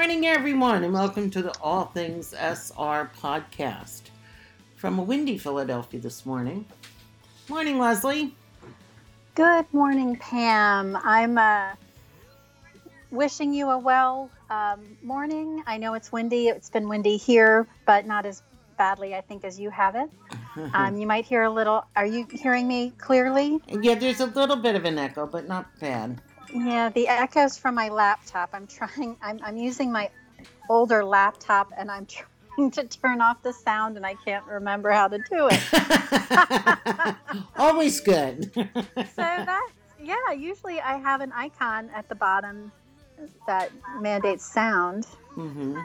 Good morning, everyone, and welcome to the All Things SR podcast from a windy Philadelphia this morning. Morning, Leslie. Good morning, Pam. I'm uh, wishing you a well um, morning. I know it's windy. It's been windy here, but not as badly, I think, as you have it. Um, you might hear a little. Are you hearing me clearly? yeah, there's a little bit of an echo, but not bad. Yeah, the echoes from my laptop. I'm trying. I'm, I'm using my older laptop, and I'm trying to turn off the sound, and I can't remember how to do it. Always good. so that's yeah. Usually, I have an icon at the bottom that mandates sound. Mm-hmm.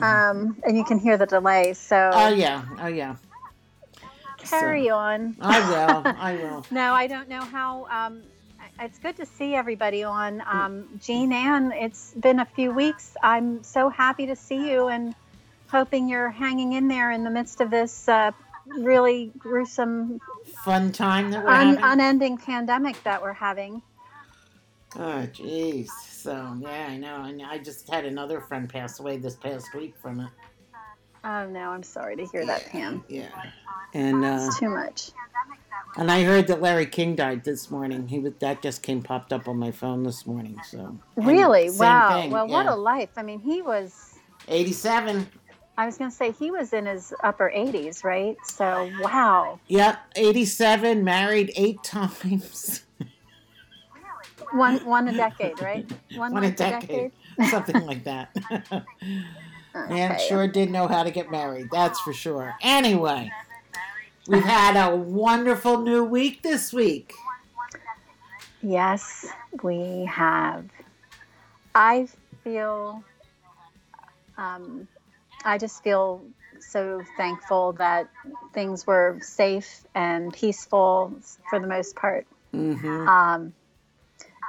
Um, and you can hear the delay. So Oh yeah, oh yeah. Carry on. I will. I will. No, I don't know how. Um, it's good to see everybody on. Um, Jean Ann, it's been a few weeks. I'm so happy to see you and hoping you're hanging in there in the midst of this uh, really gruesome, Fun time that we're un- having. unending pandemic that we're having. Oh, jeez. So, yeah, I know. And I just had another friend pass away this past week from it. Oh no, I'm sorry to hear that, Pam. Yeah. And uh, It's too much. and I heard that Larry King died this morning. He was that just came popped up on my phone this morning. So and Really? same Wow. thing, well, what yeah. a life. I mean, he was. 87. I was going to say he was in his upper 80s, right? So, wow. Yep, 87. Married eight times. One one a decade, right? One, One a life decade. Something like that. Man sure did know how to get married. That's for sure. Anyway, we've had a wonderful new week this week. Yes, we have. I feel, um, I just feel so thankful that things were safe and peaceful for the most part. hmm Um,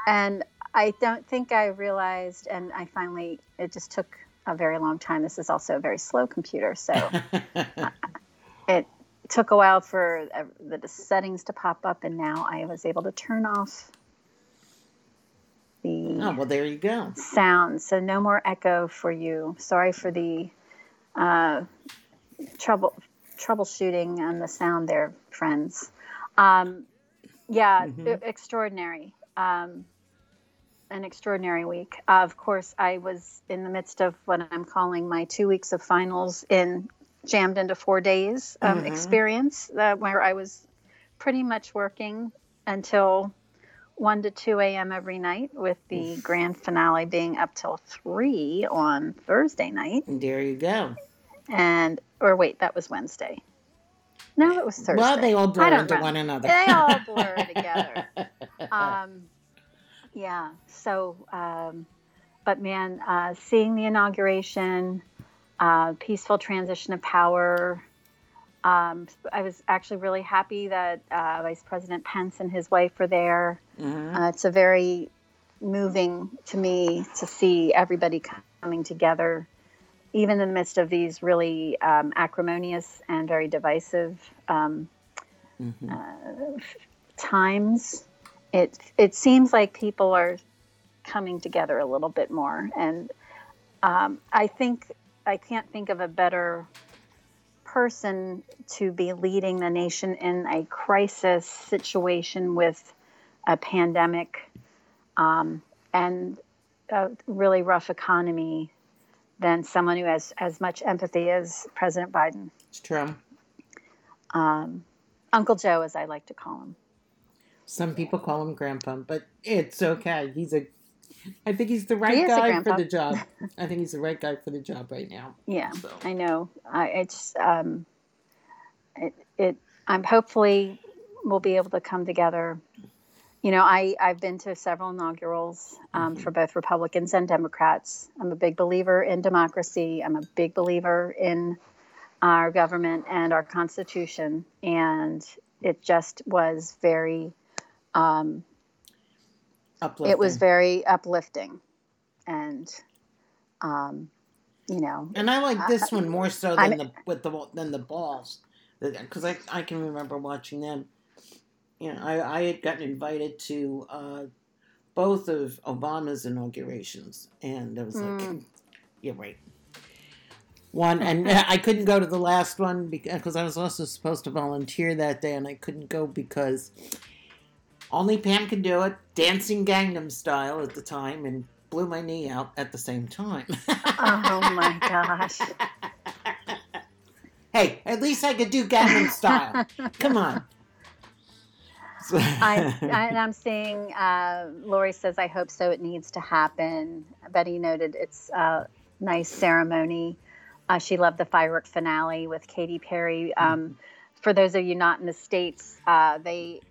and I don't think I realized, and I finally, it just took a very long time. This is also a very slow computer, so it took a while for the settings to pop up, and now I was able to turn off the oh, well, there you go. sound, so no more echo for you. Sorry for the uh, trouble troubleshooting and the sound there, friends. Um, yeah, Mhm. e- extraordinary. Um, an extraordinary week. of course, I was in the midst of what I'm calling my two weeks of finals in jammed into four days um, Mhm. experience, uh, where I was pretty much working until 1 to 2 a.m. every night, with the grand finale being up till 3 on Thursday night. And there you go. And, or wait, that was Wednesday. No, it was Thursday. Well, they all blur into remember. one another. They all blur together. Um, yeah, so, um, but man, uh, seeing the inauguration, uh, peaceful transition of power. Um, I was actually really happy that uh, Vice President Pence and his wife were there. Mhm. Uh, it's a very moving to me to see everybody coming together, even in the midst of these really um, acrimonious and very divisive um, Mhm. uh, times. It it seems like people are coming together a little bit more, and um, I think I can't think of a better person to be leading the nation in a crisis situation with a pandemic um, and a really rough economy than someone who has as much empathy as President Biden. It's true. Um, Uncle Joe, as I like to call him. Some people call him Grandpa, but it's okay. He's a. I think he's the right He is a guy for grandpa. the job. I think he's the right guy for the job right now. Yeah, So. I know. I it's um, it, it I'm hopefully we'll be able to come together. You know, I I've been to several inaugurals um, for both Republicans and Democrats. I'm a big believer in democracy. I'm a big believer in our government and our Constitution, and it just was very. Um, Uplifting. it was very uplifting, and um, you know, And I like this one more so I'm- than the with the than the balls, because I I can remember watching them. You know, I I had gotten invited to uh, both of Obama's inaugurations, and I was like, Mm. "Yeah, right." One, and I couldn't go to the last one because I was also supposed to volunteer that day, and I couldn't go because only Pam could do it, dancing Gangnam style at the time, and blew my knee out at the same time. Oh my gosh. hey, at least I could do Gangnam style. Come on. I, I and I'm seeing uh, Lori says I hope so. It needs to happen. Betty noted it's a nice ceremony. Uh, she loved the firework finale with Katy Perry. Um, for those of you not in the states, uh, they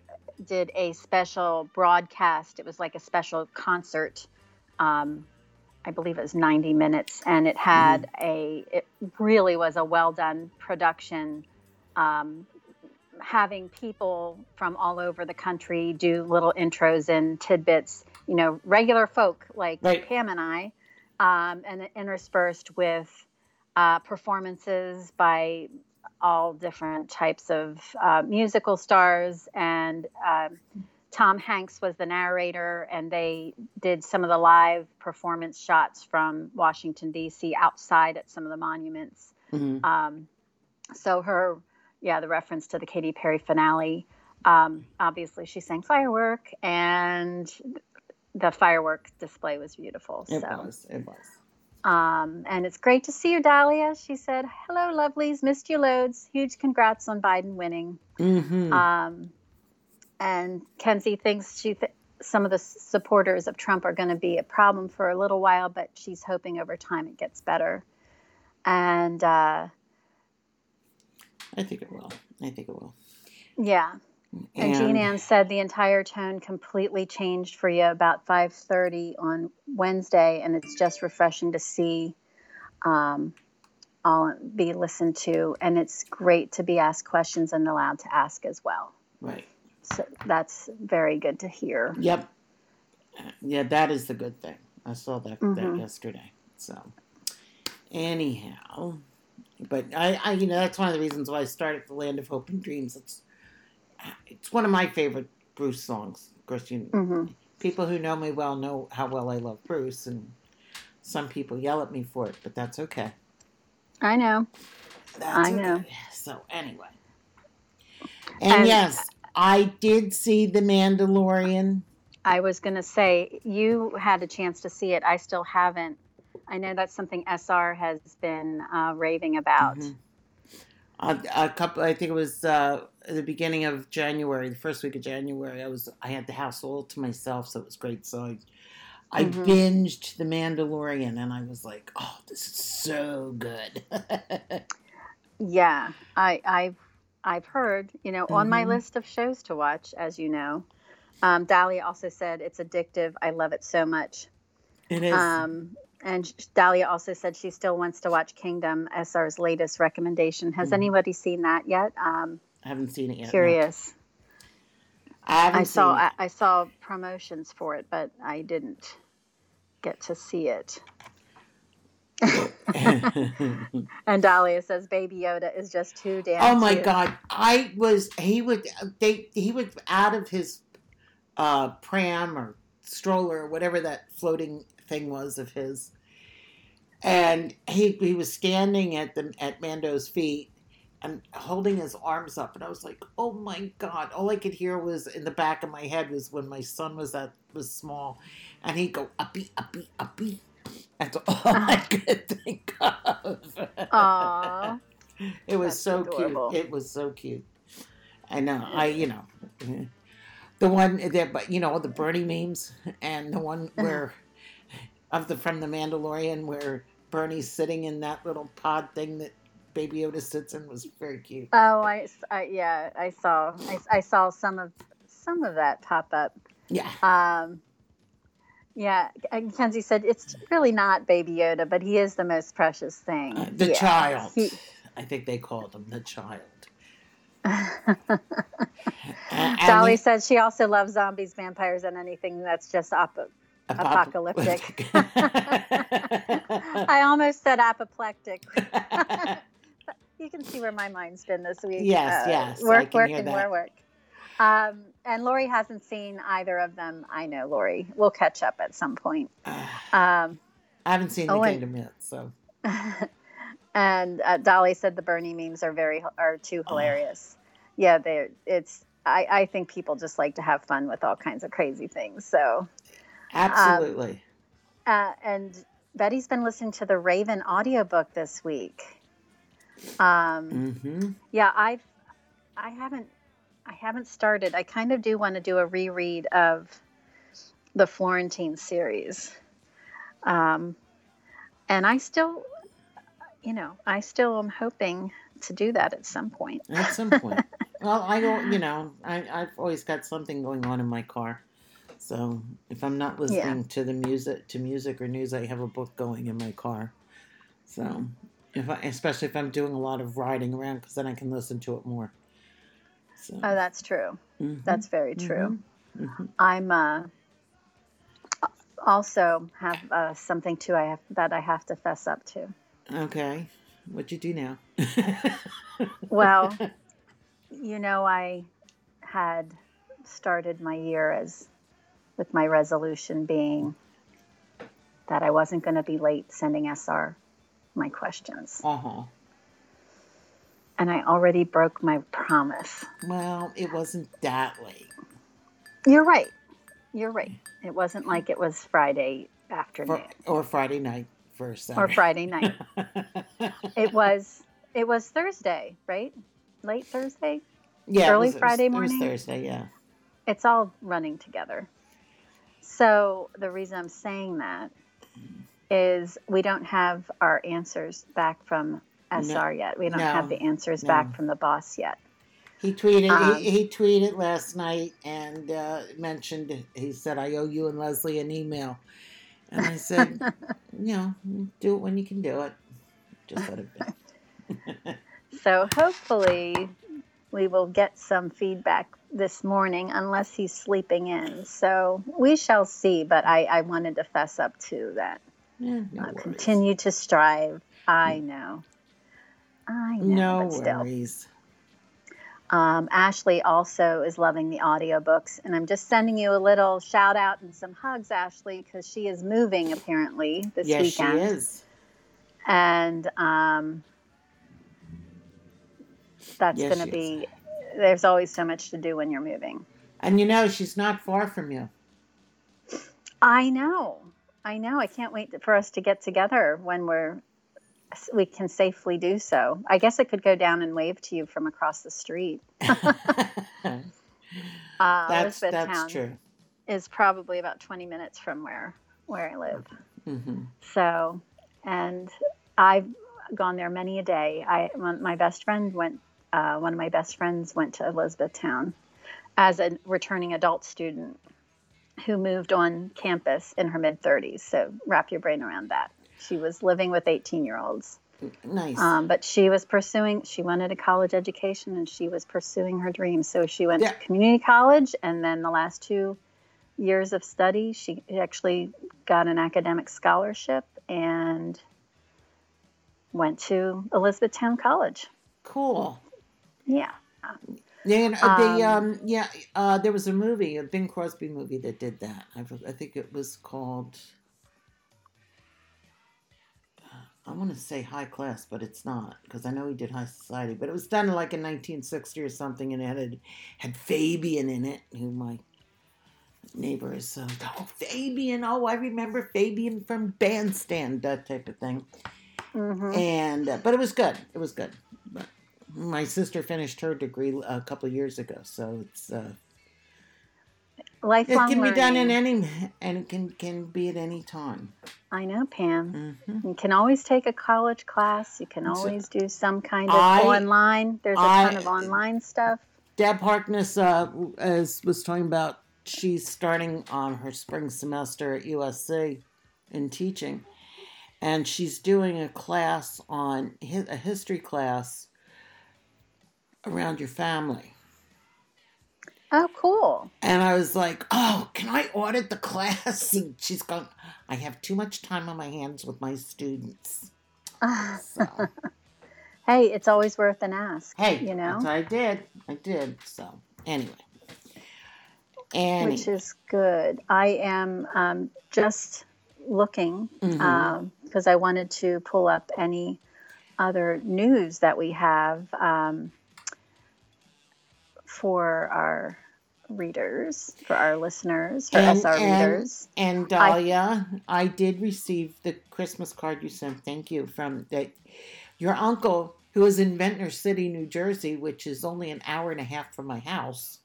did a special broadcast. It was like a special concert. Um, I believe it was 90 minutes, and it had a. It really was a well done production. Um, having people from all over the country do little intros and tidbits, you know, regular folk like Right. Pam and I, um, and interspersed with uh, performances by all different types of uh, musical stars. And um, Tom Hanks was the narrator, and they did some of the live performance shots from Washington, D.C., outside at some of the monuments. Mhm. Um, so her, yeah, the reference to the Katy Perry finale. Um, obviously, she sang "Firework," and the firework display was beautiful. It so, was. It was. Um, and it's great to see you, Dahlia. She said, "Hello, lovelies. Missed you loads. Huge congrats on Biden winning." hmm Um, and Kenzie thinks she th- some of the supporters of Trump are going to be a problem for a little while, but she's hoping over time it gets better. And uh, I think it will. I think it will. yeah, and, Jean Ann said the entire tone completely changed for you about 5:30 on Wednesday, and it's just refreshing to see um, all be listened to, and it's great to be asked questions and allowed to ask as well. right. So that's very good to hear. Yep. Yeah, that is the good thing. I saw that, that Mhm. yesterday. So, anyhow, but I, I, you know, that's one of the reasons why I started the Land of Hope and Dreams. It's, it's one of my favorite Bruce songs. Of course, you hmm people who know me well know how well I love Bruce, and some people yell at me for it, but that's okay. I know. That's I know. So anyway, and, And- yes, I did see the Mandalorian. I was going to say you had a chance to see it. I still haven't. I know that's something SR has been uh, raving about. Mhm. A, a couple, I think it was uh, the beginning of January, the first week of January. I was, I had the house all to myself, so it was great. So I, I Mhm. binged The Mandalorian, and I was like, "Oh, this is so good." Yeah, I, I've I've heard. You know, on my Mhm. list of shows to watch, as you know. Um, Dahlia also said it's addictive. I love it so much. it is. Um, and Dahlia also said she still wants to watch Kingdom, SR's latest recommendation. Has Mhm. anybody seen that yet? Um, I haven't seen it yet. no. curious. I haven't I saw I, I saw promotions for it, but I didn't get to see it. it. And Dahlia says Baby Yoda is just too damn. oh my cute. god! I was he would they he was out of his uh, pram or stroller or whatever that floating thing was of his, and he he was standing at the at Mando's feet and holding his arms up, and I was like, oh my god! All I could hear was in the back of my head was when my son was that was small, and he'd go uppy uppy uppy. That's all I could think of. Aw. It was That's so adorable. cute. It was so cute. I know. I you know the one that but you know the Bernie memes and the one Uh-huh. where of the from the Mandalorian where Bernie's sitting in that little pod thing that Baby Yoda sits in was very cute. Oh, I yeah, I saw I, I saw some of some of that pop up. Yeah. Um, yeah, Kenzie said it's really not Baby Yoda, but he is the most precious thing. Uh, the Yeah, child. he- I think they called him the child. And Dolly he- said she also loves zombies, vampires, and anything that's just op- apocalyptic. I almost said apoplectic. you can see where my mind's been this week. Yes, yes, Work, work, and that. more work. Um, and Lori hasn't seen either of them. I know, Lori. We'll catch up at some point. I Um, haven't seen Oh, the kingdom yet, so and uh, Dolly said the Bernie memes are very are too Oh. hilarious. Yeah, they it's. I, I think people just like to have fun with all kinds of crazy things. So, absolutely. uh, and Betty's been listening to the Raven audiobook this week. Um, mm-hmm. Yeah, I've I haven't I haven't started. I kind of do want to do a reread of the Florentine series. Um and I still you know, I still am hoping to do that at some point. At some point. well, I don't. You know, I, I've always got something going on in my car. So if I'm not listening to the music, to music or news, I have a book going in my car. So if I, especially if I'm doing a lot of riding around, because then I can listen to it more. So Oh, that's true. mhm, That's very true. mhm. I'm uh also have uh, something too I have that I have to fess up to. okay. What'd you do now? Well, you know, I had started my year as with my resolution being that I wasn't going to be late sending SR my questions. uh huh. And I already broke my promise. Well, it wasn't that late. You're right. You're right. It wasn't like it was Friday afternoon or Friday night first. Or Friday night. It was it was Thursday, right? Late Thursday? yeah, early was- Friday It morning? was Thursday, yeah. it's all running together. So the reason I'm saying that is we don't have our answers back from SR yet. We don't No, have the answers no. back from the boss yet. He tweeted. Um, he, he tweeted last night and uh, mentioned. He said, "I owe you and Leslie an email," and I said, "You know, do it when you can do it. Just let it be." So hopefully we will get some feedback this morning unless he's sleeping in. So we shall see, but I, I wanted to fess up to that. Yeah, no Uh, continue to strive. I know. I know, No but still. worries. Um, Ashley also is loving the audiobooks, and I'm just sending you a little shout out and some hugs, Ashley, because she is moving apparently this yes, weekend. she is. And um, that's Yes, going to be, there's always so much to do when you're moving. And you know, she's not far from you. I know. I know. I can't wait for us to get together when we're we can safely do so. I guess I could go down and wave to you from across the street. Uh, that's that's true. is probably about 20 minutes from where where I live. hmm So, and I've gone there many a day. I my best friend went. Uh, one of my best friends went to Elizabethtown as a returning adult student who moved on campus in her mid 30s. So wrap your brain around that. She was living with 18 year olds, Nice. um, but she was pursuing. She wanted a college education, and she was pursuing her dreams. So she went Yeah. to community college, and then the last two years of study, she actually got an academic scholarship and went to Elizabethtown College. cool. Yeah. Yeah, uh, the Um, um, yeah, uh, there was a movie, a Bing Crosby movie that did that. I, I think it was called. I want to say High Class, but it's not because I know he did High Society. But it was done like in 1960 or something, and it had had Fabian in it, who my neighbor is. So, oh, Fabian! Oh, I remember Fabian from Bandstand, that type of thing. Mm-hmm. And uh, but it was good. It was good. But my sister finished her degree a couple of years ago, so it's uh, it can be done in any and it can can be at any time. I know, Pam. hmm You can always take a college class. You can So- always do some kind of I- online. There's a I- ton of online stuff. Deb Harkness uh, as was talking about. She's starting on her spring semester at USC in teaching, and she's doing a class on a history class around your family. Oh, cool. And I was like, oh, can I audit the class? And she's going, I have too much time on my hands with my students. So, hey, it's always worth an ask. hey, you know. I did. I did. So, anyway. Annie. which is good. I am um, just looking because I wanted to pull up any other news that we have um, for our readers, for our listeners, for And- SR and- readers. And Dahlia, I, did receive the Christmas card you sent. Thank you from that. Your uncle, who is in Ventnor City, New Jersey, which is only an hour and a half from my house,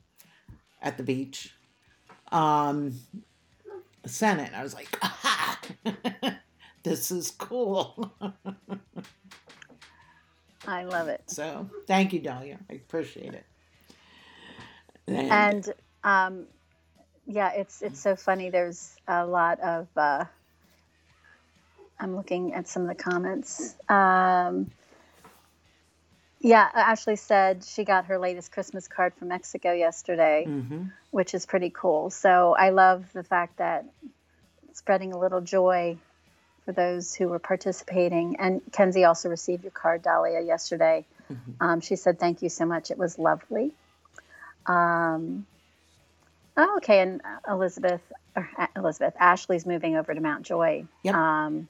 at the beach, um, sent it. I was like, Aha! this is cool. I love it. so thank you, Dahlia. I appreciate it. And, and um, yeah, it's it's so funny. There's a lot of. Uh, I'm looking at some of the comments. Um, yeah, Ashley said she got her latest Christmas card from Mexico yesterday, Mhm. which is pretty cool. So I love the fact that spreading a little joy for those who were participating. And Kenzie also received your card, Dahlia, yesterday. Mhm. Um, she said, Thank you so much. It was lovely. Um, oh, okay. And uh, Elizabeth, or uh, Elizabeth, Ashley's moving over to Mount Joy. Yep. Um,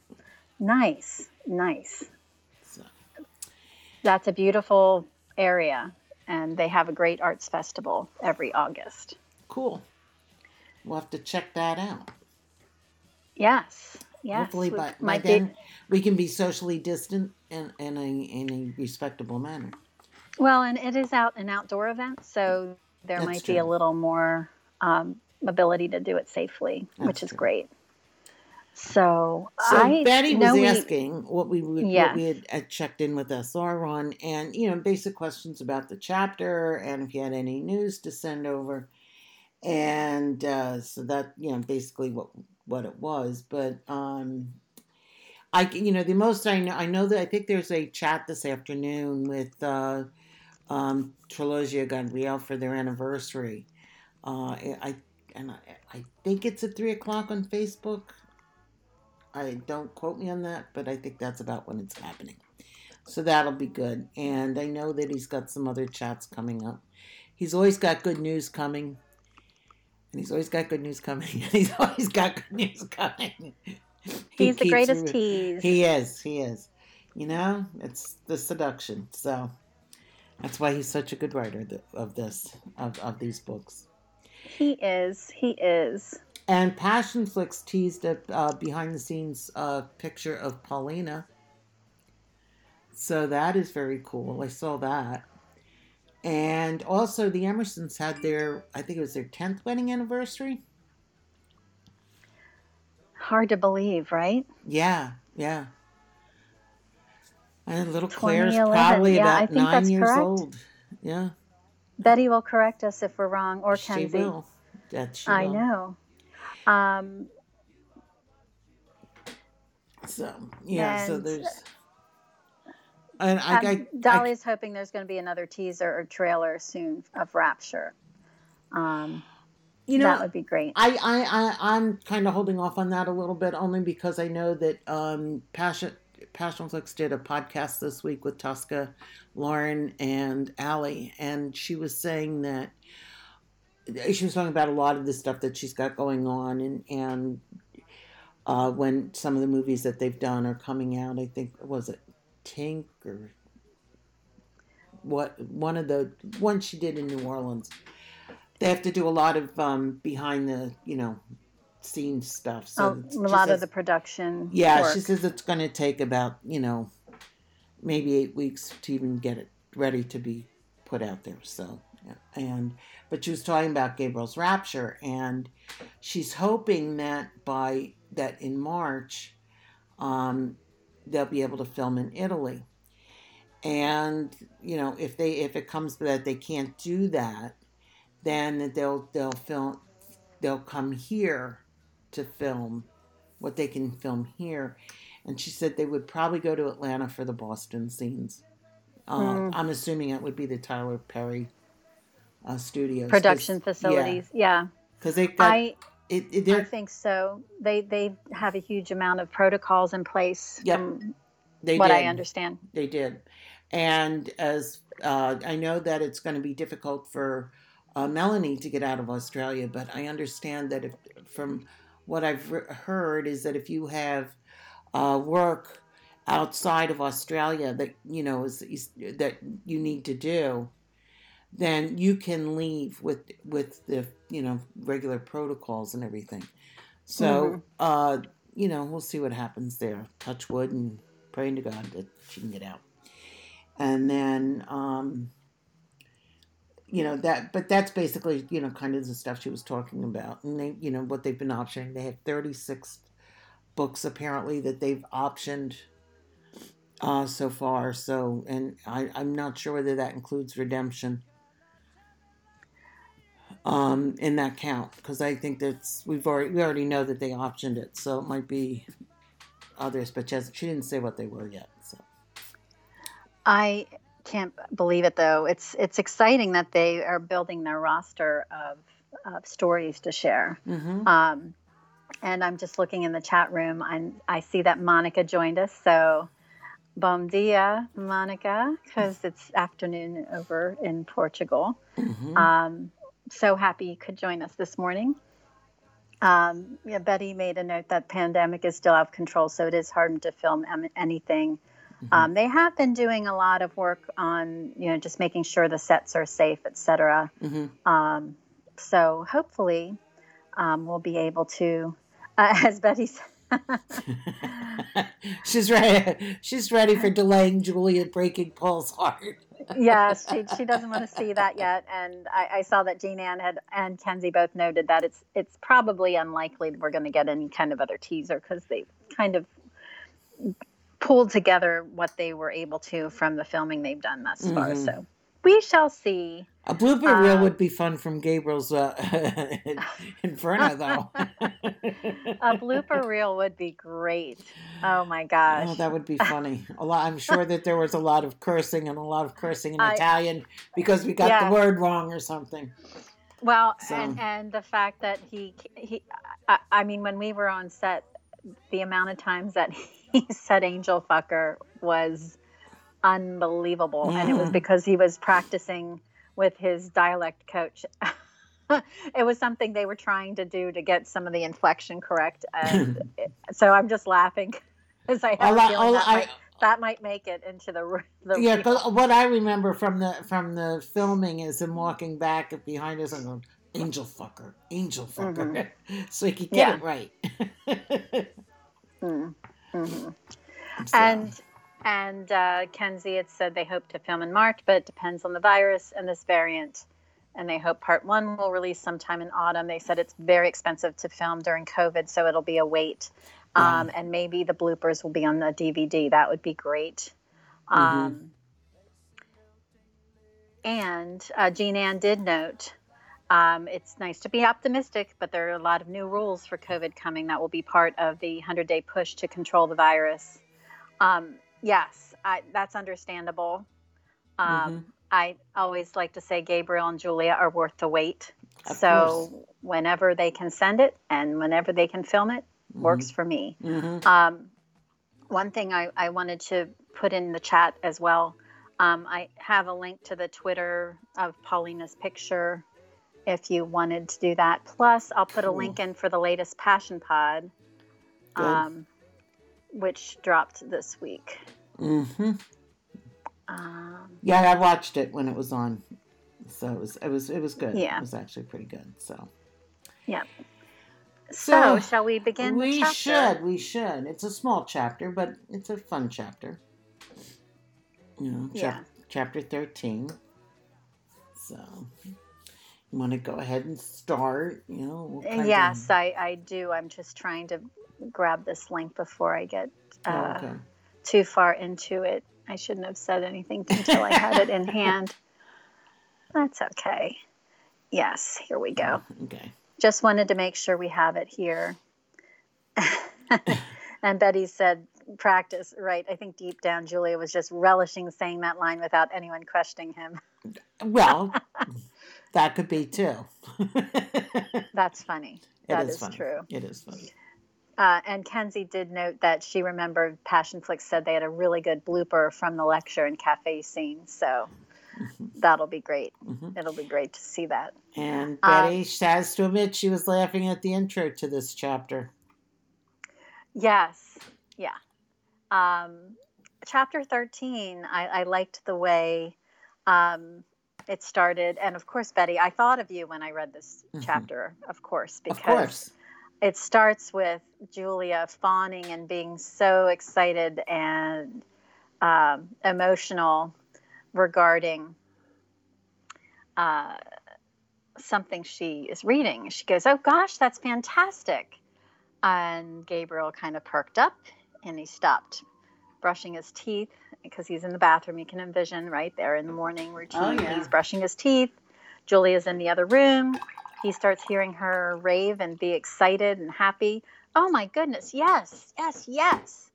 nice, nice. So, That's a beautiful area. And they have a great arts festival every August. cool. We'll have to check that out. Yes. Yes. Hopefully, we by, by might be- then we can be socially distant in, in, a, in a respectable manner. Well, and it is out an outdoor event, so there That's might be a little more um, ability to do it safely, which is true. great. So, So I Betty know was we- asking what we would, Yes. what we had uh, checked in with SR on, and you know, basic questions about the chapter, and if you had any news to send over, and uh, so that you know, basically what what it was. But um, I, you know, the most I know, I know that I think there's a chat this afternoon with uh, um, Trilogia Gabriel for their anniversary. Uh, I and I, I think it's at three o'clock on Facebook. I don't quote me on that, but I think that's about when it's happening. So that'll be good. And I know that he's got some other chats coming up. He's always got good news coming. And he's always got good news coming. And he's always got good news coming. He he's the greatest re- tease. He is. He is. You know, it's the seduction. So that's why he's such a good writer of this, of, of these books. He is. He is. And Passionflix teased a uh, behind the scenes uh, picture of Paulina. So that is very cool. I saw that. And also, the Emersons had their, I think it was their 10th wedding anniversary. Hard to believe, right? Yeah, yeah. And little Claire's 2011. probably Yeah, I about nine years correct. old. Yeah, Betty will correct us if we're wrong, or she Kenzie. will. That she I will. know. Um, So, yeah, so there's. And I, um, I, I, Dolly's hoping there's going to be another teaser or trailer soon of Rapture. Um, you know, that would be great. I, I, I I'm kind of holding off on that a little bit, only because I know that um, Passion Passionflix did a podcast this week with Tosca, Lauren, and Allie, and she was saying that she was talking about a lot of the stuff that she's got going on, and and uh, when some of the movies that they've done are coming out, I think was it Tink or what one of the ones she did in New Orleans. They have to do a lot of um, behind the you know scenes stuff. So Oh, a lot of the production. yeah, work. she says it's going to take about you know maybe eight weeks to even get it ready to be put out there. So yeah. and but she was talking about Gabriel's Rapture, and she's hoping that by that in March, um, they'll be able to film in Italy. And you know, if they if it comes to that they can't do that, then they'll they'll film they'll come here to film what they can film here. And she said they would probably go to Atlanta for the Boston scenes. Uh, Mm. I'm assuming it would be the Tyler Perry uh, studios. production facilities. Yeah, Because they got I it, it, I think so. They they have a huge amount of protocols in place. Yep. From they what did. I understand. They did. And as uh, I know that it's going to be difficult for uh, Melanie to get out of Australia, but I understand that if, from what I've re- heard is that if you have uh, work outside of Australia that you know is, is that you need to do, then you can leave with with the you know regular protocols and everything. So Mhm. uh, you know we'll see what happens there. Touch wood and praying to God that she can get out. And then um, you know that, but that's basically you know kind of the stuff she was talking about, and they you know what they've been optioning. They have thirty six books apparently that they've optioned uh, so far. So, and I, I'm not sure whether that includes redemption um, in that count because I think that's we've already we already know that they optioned it, so it might be others, but she, hasn't- she didn't say what they were yet. So, I can't believe it though. It's it's exciting that they are building their roster of, of stories to share. hmm Um, and I'm just looking in the chat room and I see that Monica joined us. So, bom dia, Monica, because it's afternoon over in Portugal. hmm Um, so happy you could join us this morning. Um, yeah, Betty made a note that pandemic is still out of control, so it is hard to film em- anything. Um, they have been doing a lot of work on, you know, just making sure the sets are safe, et cetera. hmm Um, so hopefully, um, we'll be able to, uh, as Betty said. she's ready. She's ready for delaying Julia breaking Paul's heart. yes, she, she doesn't want to see that yet. And I, I saw that Jean Ann had and Kenzie both noted that it's it's probably unlikely we're going to get any kind of other teaser because they kind of pulled together what they were able to from the filming they've done thus far. Mhm. So we shall see. A blooper reel Uh, would be fun from Gabriel's uh, Inferno, though. A blooper reel would be great. Oh my gosh. Oh, that would be funny. A lot. I'm sure that there was a lot of cursing and a lot of cursing in I- Italian because we got Yeah. the word wrong or something. Well, So- and and the fact that he he, I, I mean, when we were on set, the amount of times that he said "angel fucker" was unbelievable, and it was because he was practicing with his dialect coach. it was something they were trying to do to get some of the inflection correct, and so I'm just laughing because I have a feeling that, I- might, that might make it into the the yeah, But what I remember from the from the filming is him walking back behind us and going, "Angel fucker, angel fucker," so he could get Yeah. it right. Mm, mhm. So, And and uh, Kenzie had said they hope to film in March, but it depends on the virus and this variant. And they hope part one will release sometime in autumn. They said it's very expensive to film during COVID, so it'll be a wait. Um, and maybe the bloopers will be on the DVD. That would be great. Um, and uh, Jean Ann did note um, it's nice to be optimistic, but there are a lot of new rules for COVID coming that will be part of the 100 day push to control the virus. Um, yes, I, that's understandable. Um, Mhm. I always like to say Gabriel and Julia are worth the wait. Of so course. whenever they can send it and whenever they can film it, works for me. Mhm. Um, one thing I, I wanted to put in the chat as well um, I have a link to the Twitter of Paulina's picture if you wanted to do that. Plus, I'll put a Cool. link in for the latest Passion Pod, um, which dropped this week. Mm-hmm. Um, Yeah, I watched it when it was on, so it was it was it was good. Yeah. it was actually pretty good. So so, So, shall we begin? we should we should. It's a small chapter, but it's a fun chapter. You know, chap- Yeah. chapter thirteen. So, want to go ahead and start? You know, kinds of- Yes, I, I do. I'm just trying to grab this link before I get Oh, uh, okay. too far into it. I shouldn't have said anything until I had it in hand. That's okay. Yes, here we go. Okay. Just wanted to make sure we have it here. and Betty said, practice, right? I think deep down, Julia was just relishing saying that line without anyone questioning him. Well, that could be too. That's funny. That is is funny. true. It is funny. Uh, and Kenzie did note that she remembered Passionflix said they had a really good blooper from the lecture and cafe scene. So that'll be great. Mhm. It'll be great to see that. And Um, Betty has to admit she was laughing at the intro to this chapter. Yes, yeah. Um, chapter 13, I, I liked the way um, it started. And of course, Betty, I thought of you when I read this Mhm. chapter, of course, because Of course. it starts with Julia fawning and being so excited and um, emotional regarding uh, something she is reading. She goes, Oh gosh, that's fantastic. And Gabriel kind of perked up and he stopped brushing his teeth because he's in the bathroom. You can envision right there in the morning routine. Oh, yeah. He's brushing his teeth. Julia's in the other room. He starts hearing her rave and be excited and happy. Oh my goodness, yes, yes, yes.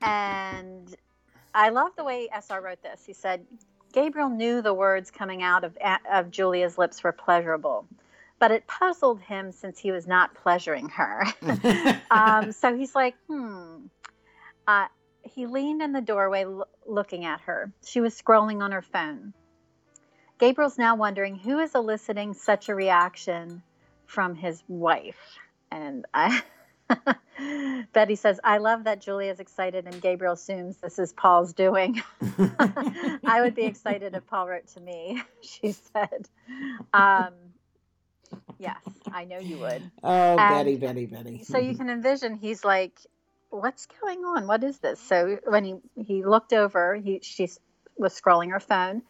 And I love the way SR wrote this. He said, Gabriel knew the words coming out of, of Julia's lips were pleasurable, but it puzzled him since he was not pleasuring her. um, so he's like, hmm. Uh, he leaned in the doorway l- looking at her. She was scrolling on her phone. Gabriel's now wondering who is eliciting such a reaction from his wife. And I. Betty says, I love that Julia is excited and Gabriel assumes this is Paul's doing. I would be excited if Paul wrote to me, she said. Um, yes, I know you would. oh, And- Betty, Betty, Betty. So you can envision he's like, "What's going on? What is this?" So when he he looked over, he she was scrolling her phone,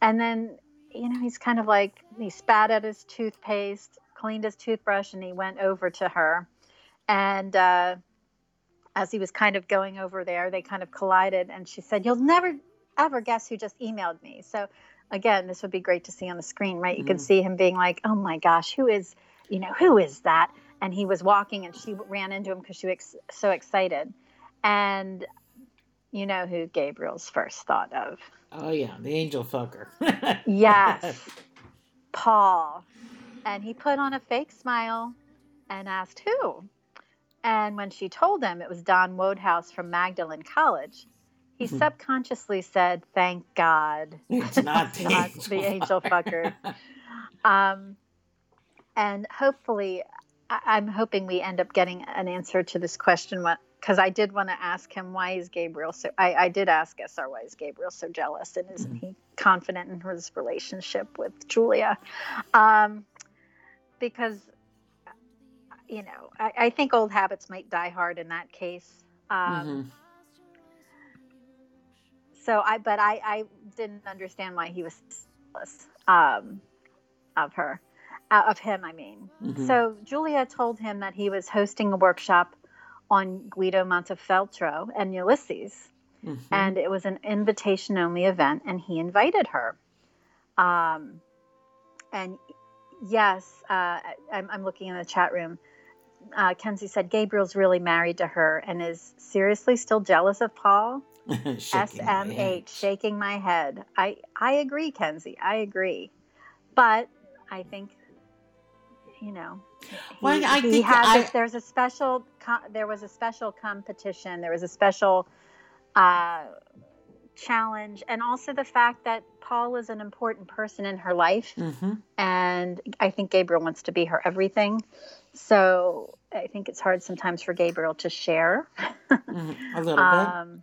and then you know he's kind of like he spat at his toothpaste, cleaned his toothbrush, and he went over to her, and uh, as he was kind of going over there, they kind of collided, and she said, "You'll never ever guess who just emailed me." So again, this would be great to see on the screen, right? You can Mhm. see him being like, "Oh my gosh, who is?" You know, who is that? And he was walking and she ran into him because she was so excited and you know who gabriel's first thought of oh, yeah, the angel fucker. yes paul and he put on a fake smile and asked who and when she told him it was don wodehouse from magdalen college he Mhm. subconsciously said thank god It's not the, Not angel, the angel fucker. um, and hopefully I- i'm hoping we end up getting an answer to this question because i did want to ask him why is gabriel so I, I did ask sr why is gabriel so jealous and isn't he confident in his relationship with julia? Um, because you know I, I think old habits might die hard in that case um, Mhm. so I, but I, I didn't understand why he was jealous um, of her, uh, of him. I mean. Mhm. So Julia told him that he was hosting a workshop on Guido Montefeltro and Ulysses, Mhm. and it was an invitation-only event, and he invited her. Um, and yes, uh, I'm, I'm looking in the chat room. Uh, Kenzie said Gabriel's really married to her and is seriously still jealous of Paul. Shaking my head. SMH, shaking my head. I I agree, Kenzie. I agree, but I think you know. He, Well, I he think had I- this, there's a special there was a special competition there was a special uh, challenge and also the fact that Paul is an important person in her life Mhm. and I think Gabriel wants to be her everything so I think it's hard sometimes for Gabriel to share Mhm. A little bit. um,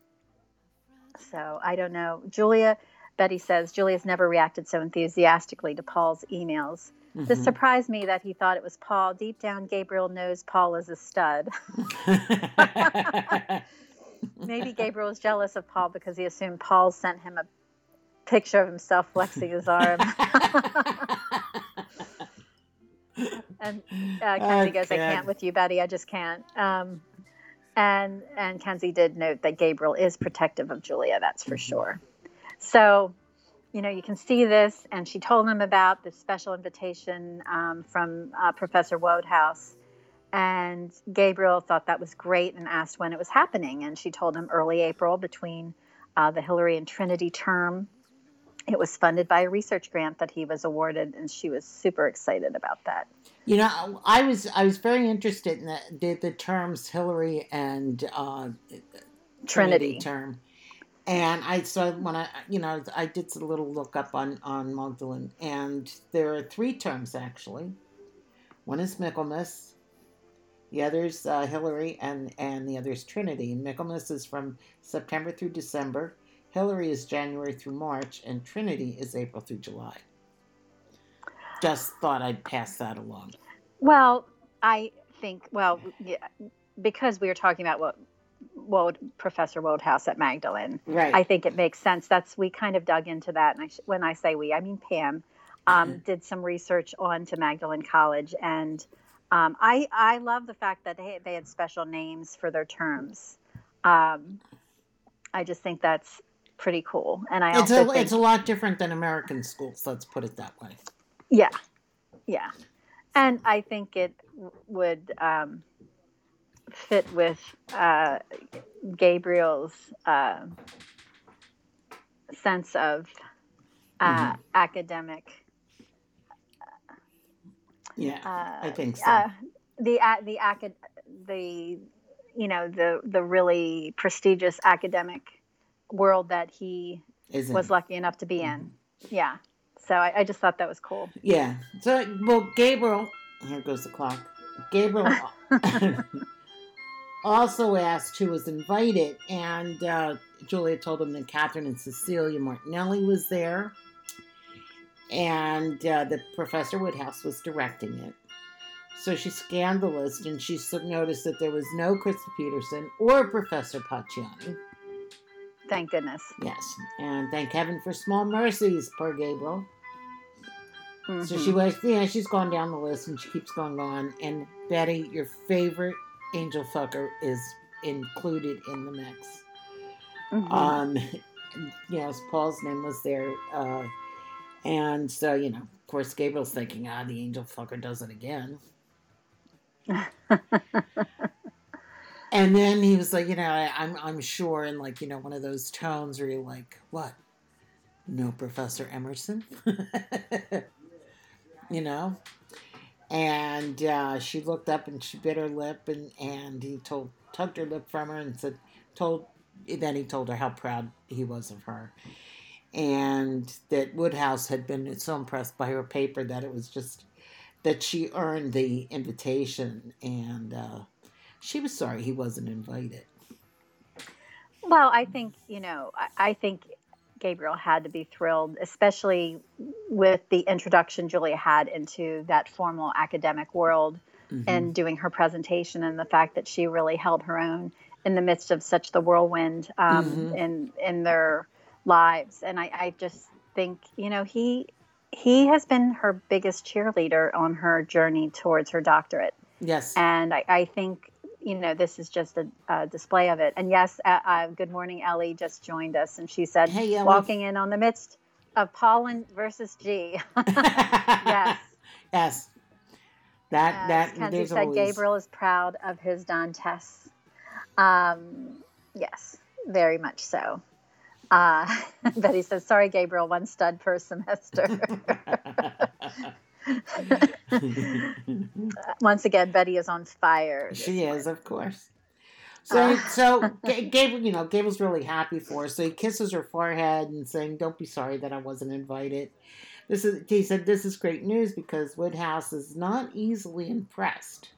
so I don't know. Julia, Betty says Julia's never reacted so enthusiastically to Paul's emails. This Mhm. surprised me that he thought it was Paul. Deep down, Gabriel knows Paul is a stud. Maybe Gabriel was jealous of Paul because he assumed Paul sent him a picture of himself flexing his arm. and uh, Kenzie goes, "I can't with you, Betty. I just can't." Um, and and Kenzie did note that Gabriel is protective of Julia. That's for Mhm. sure. So, you know, you can see this, and she told him about this special invitation um, from uh, Professor Wodehouse. And Gabriel thought that was great and asked when it was happening. And she told him early April between uh, the Hilary and Trinity term. It was funded by a research grant that he was awarded, and she was super excited about that. You know, I was I was very interested in the the, the terms Hilary and uh, Trinity Trinity. term, And I so when I you know I did a little look up on on Magdalen, and there are three terms actually. One is Michaelmas, the other's uh, Hilary, and and the other's Trinity. Michaelmas is from September through December. Hilary is January through March, and Trinity is April through July. Just thought I'd pass that along. Well, I think well, yeah, because we were talking about what Wold, Professor Wodehouse at Magdalen. Right. I think it makes sense. That's we kind of dug into that, and I sh- when I say we, I mean Pam um, did some research on to Magdalen College, and um, I I love the fact that they they had special names for their terms. Um, I just think that's pretty cool, and I it's also a think, it's a lot different than American schools. Let's put it that way. yeah, yeah, and I think it w- would um, fit with uh, Gabriel's uh, sense of uh, academic. Yeah, Uh, I think so. uh, the the acad the you know the the really prestigious academic world that he Isn't was lucky enough to be in. Yeah. So I, I just thought that was cool. Yeah. So, well, Gabriel, here goes the clock. Gabriel also asked who was invited, and uh, Julia told him that Katherine and Cecilia Marinelli was there, and uh, that Professor Woodhouse was directing it. So she scanned the list and she noticed that there was no Christa Peterson or Professor Pacciani. Thank goodness. Yes, and thank heaven for small mercies, poor Gabriel. So Mhm. she was, yeah, she's gone down the list and she keeps going on. And Betty, your favorite angel fucker is included in the mix. Mhm. Um, yes, Paul's name was there. Uh, and so, you know, of course, Gabriel's thinking, ah, the angel fucker does it again. And then he was like, you know, I, I'm I'm sure in like, you know, one of those tones where you're like, what? No Professor Emerson? you know? And uh, she looked up and she bit her lip and, and he told tugged her lip from her and said told then he told her how proud he was of her. And that Woodhouse had been so impressed by her paper that it was just that she earned the invitation and uh, she was sorry he wasn't invited. Well, I think, you know, I, I think Gabriel had to be thrilled, especially with the introduction Julia had into that formal academic world Mhm. and doing her presentation and the fact that she really held her own in the midst of such the whirlwind um, Mhm. in in their lives. And I, I just think, you know, he he has been her biggest cheerleader on her journey towards her doctorate. yes. And I, I think, you know, this is just a, a display of it. And yes, uh, uh, good morning, Ellie just joined us, and she said, Hey, Ellie. walking in on the midst of Pollen versus G. yes. yes. That As that Kenzie there's said, always Gabriel is proud of his Dantes. Um, yes, very much so. Uh, Betty says, sorry, Gabriel, one stud per semester. Once again, Betty is on fire. she is, of course. So Uh. so Ga- Gabriel, you know, Gabriel's really happy for her. So he kisses her forehead and saying, "Don't be sorry that I wasn't invited." This is he said, "This is great news because Woodhouse is not easily impressed."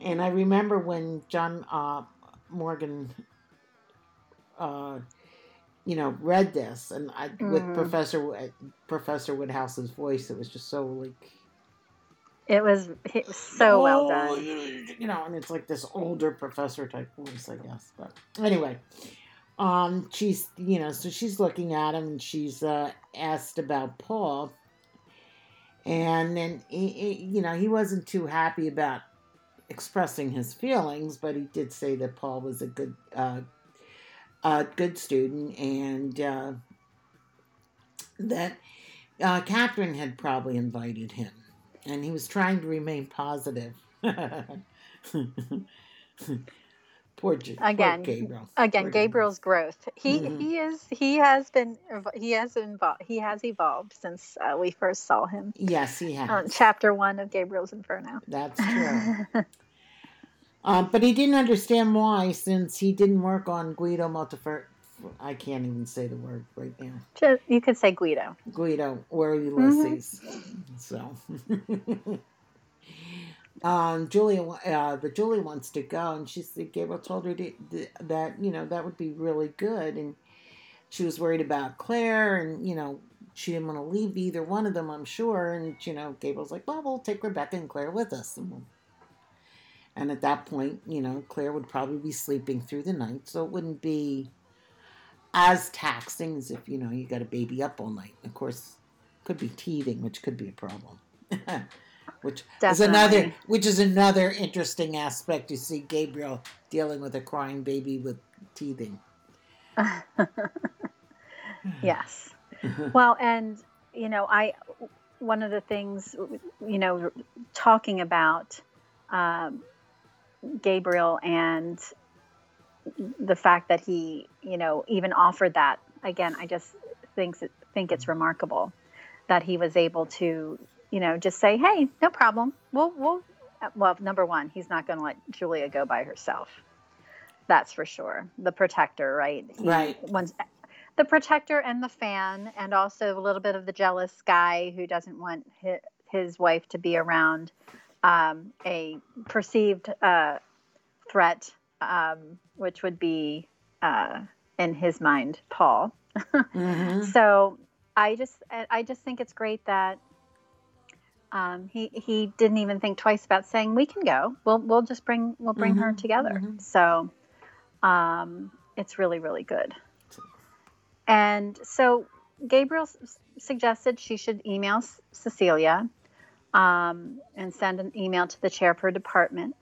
And I remember when John uh, Morgan, uh, you know, read this, and I, with Mhm. Professor Wo- Professor Woodhouse's voice, it was just so like It was, it was so well "Oh, done. You know, and it's like this older professor type voice, I guess. But anyway, um, she's you know, so she's looking at him and she's uh, asked about Paul, and then he, he, you know, he wasn't too happy about expressing his feelings, but he did say that Paul was a good, uh, a good student, and uh, that uh, Katherine had probably invited him and he was trying to remain positive. poor, J- poor Again, Gabriel. Again, Poor Gabriel's growth. He Mhm. he is he has been he has involved he has evolved since uh, we first saw him Yes, he has. on chapter one of Gabriel's Inferno. That's true. um, but he didn't understand why, since he didn't work on Guido Montefer- I can't even say the word right now. Just, you could say Guido. Guido or Ulysses. So, um, Julia, uh, but Julia wants to go, and she said Gabriel told her to, that you know that would be really good, and she was worried about Claire, and you know she didn't want to leave either one of them, I'm sure, and you know Gabriel's like, well, we'll take Rebecca and Claire with us, and we'll and at that point, you know, Claire would probably be sleeping through the night, so it wouldn't be as taxing as if, you know, you got a baby up all night. Of course, could be teething, which could be a problem. which Definitely. is another which is another interesting aspect you see Gabriel dealing with a crying baby with teething. yes. well, and you know, I one of the things you know talking about um, Gabriel and the fact that he, you know, even offered that again, I just think think it's remarkable that he was able to, you know, just say, "Hey, no problem. We'll we'll." Well, number one, he's not going to let Julia go by herself. That's for sure. The protector, right? He, right. Once the protector and the fan, and also a little bit of the jealous guy who doesn't want his, his wife to be around um, a perceived uh, threat, um, which would be, uh, in his mind, Paul. mm-hmm. So I just, I just think it's great that um, he he didn't even think twice about saying we can go. We'll we'll just bring we'll bring mm-hmm. her together. Mm-hmm. So um, it's really really good. And so Gabriel s- suggested she should email Cecilia um, and send an email to the chair of her department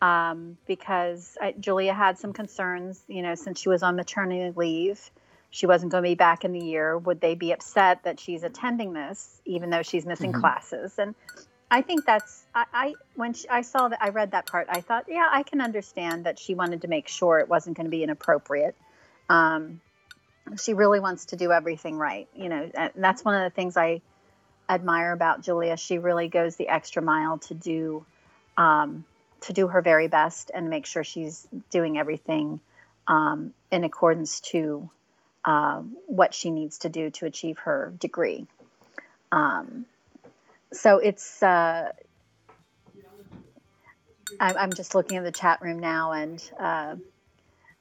um, because I, Julia had some concerns, you know, since she was on maternity leave. She wasn't going to be back in the year. Would they be upset that she's attending this, even though she's missing mm-hmm. classes? And I think that's I, I when she, I saw that I read that part, I thought, yeah, I can understand that she wanted to make sure it wasn't going to be inappropriate. Um, she really wants to do everything right, you know, and that's one of the things I admire about Julia. She really goes the extra mile to do um, to do her very best and make sure she's doing everything um, in accordance to uh, what she needs to do to achieve her degree. Um, so it's. Uh, I'm just looking at the chat room now, and uh,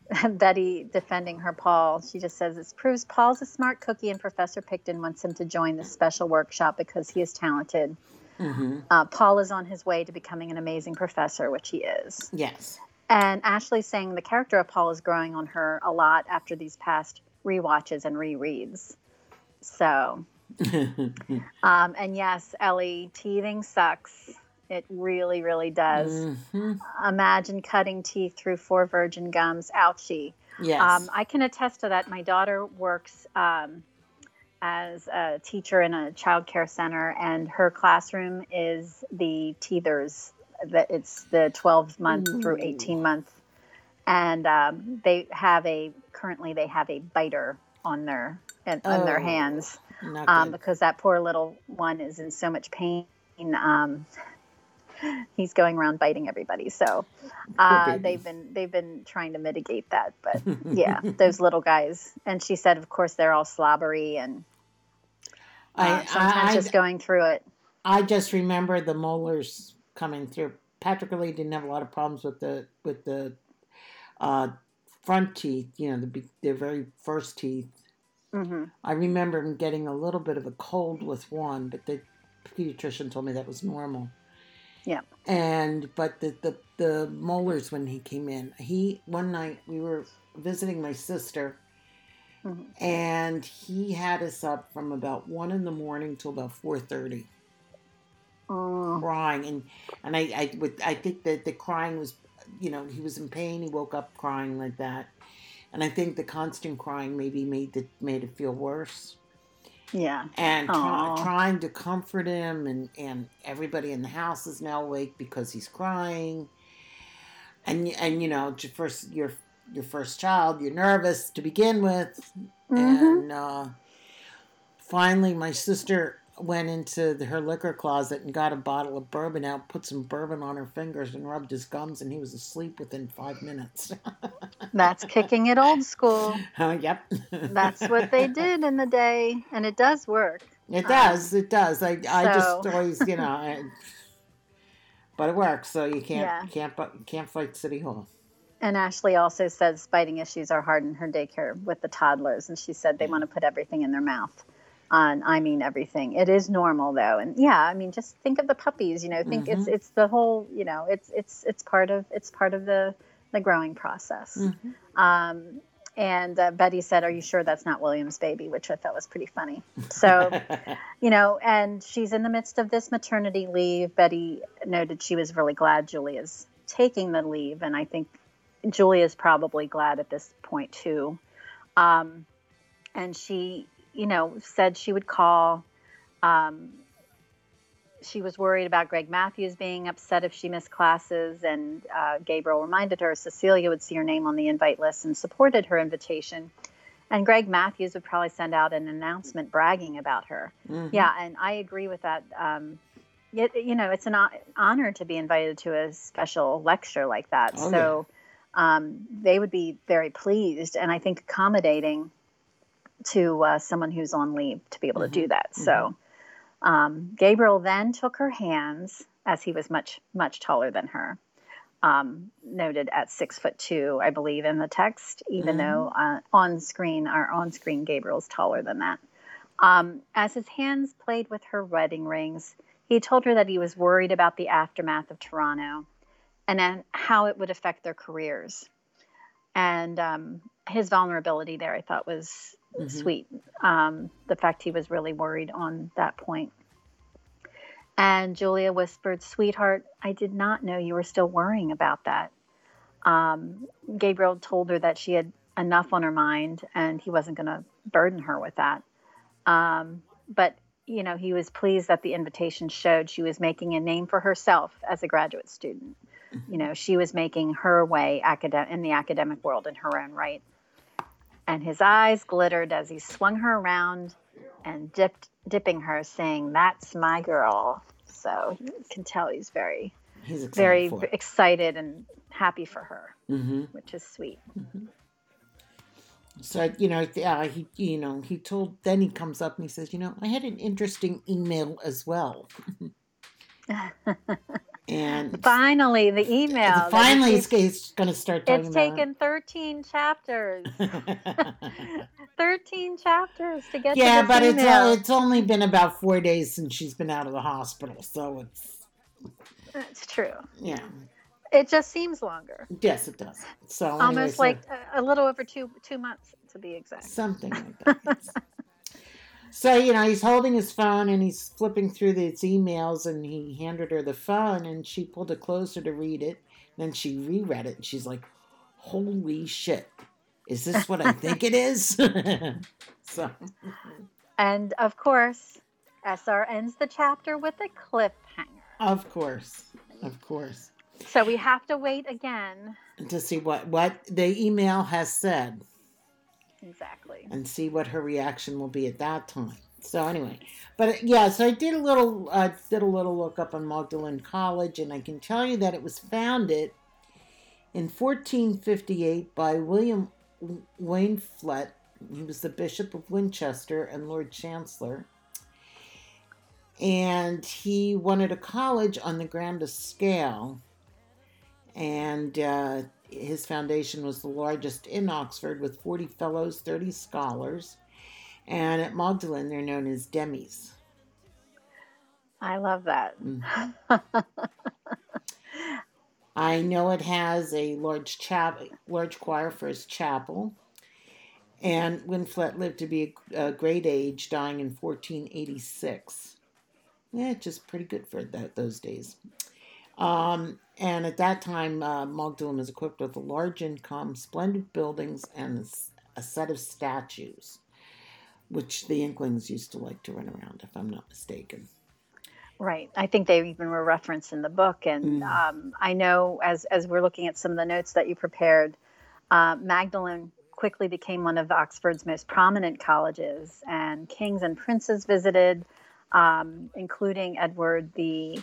Betty defending her Paul. She just says it proves Paul's a smart cookie, and Professor Picton wants him to join the special workshop because he is talented. Mm-hmm. Uh, Paul is on his way to becoming an amazing professor, which he is. Yes. And Ashley saying the character of Paul is growing on her a lot after these past re-watches and rereads. So, um, and yes, Ellie, teething sucks. It really, really does. Mm-hmm. Imagine cutting teeth through four virgin gums. Ouchie. Yes. Um, I can attest to that. My daughter works um, as a teacher in a child care center, and her classroom is the teethers. That it's the 12 month Ooh. through 18 month, and um, they have a currently they have a biter on their on oh, their hands um, because that poor little one is in so much pain. Um, he's going around biting everybody. So uh, they've been they've been trying to mitigate that. But yeah, those little guys. And she said, of course, they're all slobbery and uh, I, sometimes I, just going through it. I just remember the molars coming through. Patrick really didn't have a lot of problems with the with the uh, front teeth. You know, the the very first teeth. Mm-hmm. I remember him getting a little bit of a cold with one, but the pediatrician told me that was normal. Yeah. And but the, the the molars when he came in, he one night we were visiting my sister, mm-hmm. and he had us up from about one in the morning till about four thirty, oh. crying, and and I I would I think that the crying was, you know, he was in pain. He woke up crying like that, and I think the constant crying maybe made it made it feel worse. Yeah. And try, trying to comfort him, and, and everybody in the house is now awake because he's crying. And and you know, first your your first child, you're nervous to begin with, mm-hmm. and uh, finally, my sister went into the, her liquor closet and got a bottle of bourbon out, put some bourbon on her fingers, and rubbed his gums, and he was asleep within five minutes. That's kicking it old school. uh, yep. That's what they did in the day, and it does work. It does. Um, it does. I, I so. just always, you know, I, but it works. So you can't yeah. can't can't fight City Hall. And Ashley also says biting issues are hard in her daycare with the toddlers, and she said they want to put everything in their mouth. On I mean everything. It is normal though, and yeah, I mean just think of the puppies. You know, think mm-hmm. it's it's the whole. You know, it's it's it's part of it's part of the the growing process. Mm-hmm. Um, and uh, Betty said, "Are you sure that's not William's baby?" Which I thought was pretty funny. So, you know, and she's in the midst of this maternity leave. Betty noted she was really glad Julia's taking the leave, and I think Julia's probably glad at this point too. Um, and she, you know, said she would call. Um, she was worried about Greg Matthews being upset if she missed classes, and uh, Gabriel reminded her Cecilia would see her name on the invite list and supported her invitation. And Greg Matthews would probably send out an announcement bragging about her. Mm-hmm. Yeah, and I agree with that. Um, it, you know, it's an honor to be invited to a special lecture like that. Oh, so. Yeah um, they would be very pleased and I think accommodating to uh, someone who's on leave to be able mm-hmm. to do mm-hmm. that. Mm-hmm. So um, Gabriel then took her hands as he was much much taller than her. Um, noted at six foot two, I believe, in the text, even mm-hmm. though uh, on screen, our on screen Gabriel's taller than that. Um, as his hands played with her wedding rings, he told her that he was worried about the aftermath of Toronto and then how it would affect their careers. And um, his vulnerability there, I thought, was mm-hmm. sweet. Um, the fact he was really worried on that point. And Julia whispered, Sweetheart, I did not know you were still worrying about that. Um, Gabriel told her that she had enough on her mind and he wasn't going to burden her with that. Um, but, you know, he was pleased that the invitation showed she was making a name for herself as a graduate student you know, she was making her way academic in the academic world in her own right. And his eyes glittered as he swung her around and dipped, dipping her, saying, "That's my girl." So you can tell he's very, he's excited very excited and happy for her, mm-hmm. which is sweet. Mm-hmm. So you know, uh, he you know he told. Then he comes up and he says, "You know, I had an interesting email as well." And finally, the email. Finally, it's, it's going to start It's taken 13 chapters. 13 chapters to get yeah, to but email. it's uh, it's only been about four days since she's been out of the hospital, so it's. That's true. Yeah. It just seems longer. Yes, it does. So almost anyway, so like a, a little over two two months to be exact. Something like that. So, you know, he's holding his phone and he's flipping through his emails and he handed her the phone and she pulled it closer to read it. Then she reread it and she's like, holy shit. Is this what I think it is? so. And of course, SR ends the chapter with a cliffhanger. Of course. Of course. So we have to wait again to see what what the email has said. Exactly. And see what her reaction will be at that time. So anyway, but yeah, so I did a little uh, did a little look up on Magdalen College, and I can tell you that it was founded in 1458 by William Waynflete. He was the Bishop of Winchester and Lord Chancellor. And he wanted a college on the grandest scale. And uh, his foundation was the largest in Oxford with 40 fellows, 30 scholars. And at Magdalen, they're known as demis. I love that. Mm-hmm. I know it has a large chap, large choir for his chapel. And Waynflete lived to be a, a great age, dying in 1486. Yeah, just pretty good for that, those days. Um, and at that time, uh, Magdalen was equipped with a large income, splendid buildings, and a set of statues, which the Inklings used to like to run around, if I'm not mistaken. Right. I think they even were referenced in the book. And mm. um, I know as, as we're looking at some of the notes that you prepared, uh, Magdalen quickly became one of Oxford's most prominent colleges, and kings and princes visited. um, including Edward the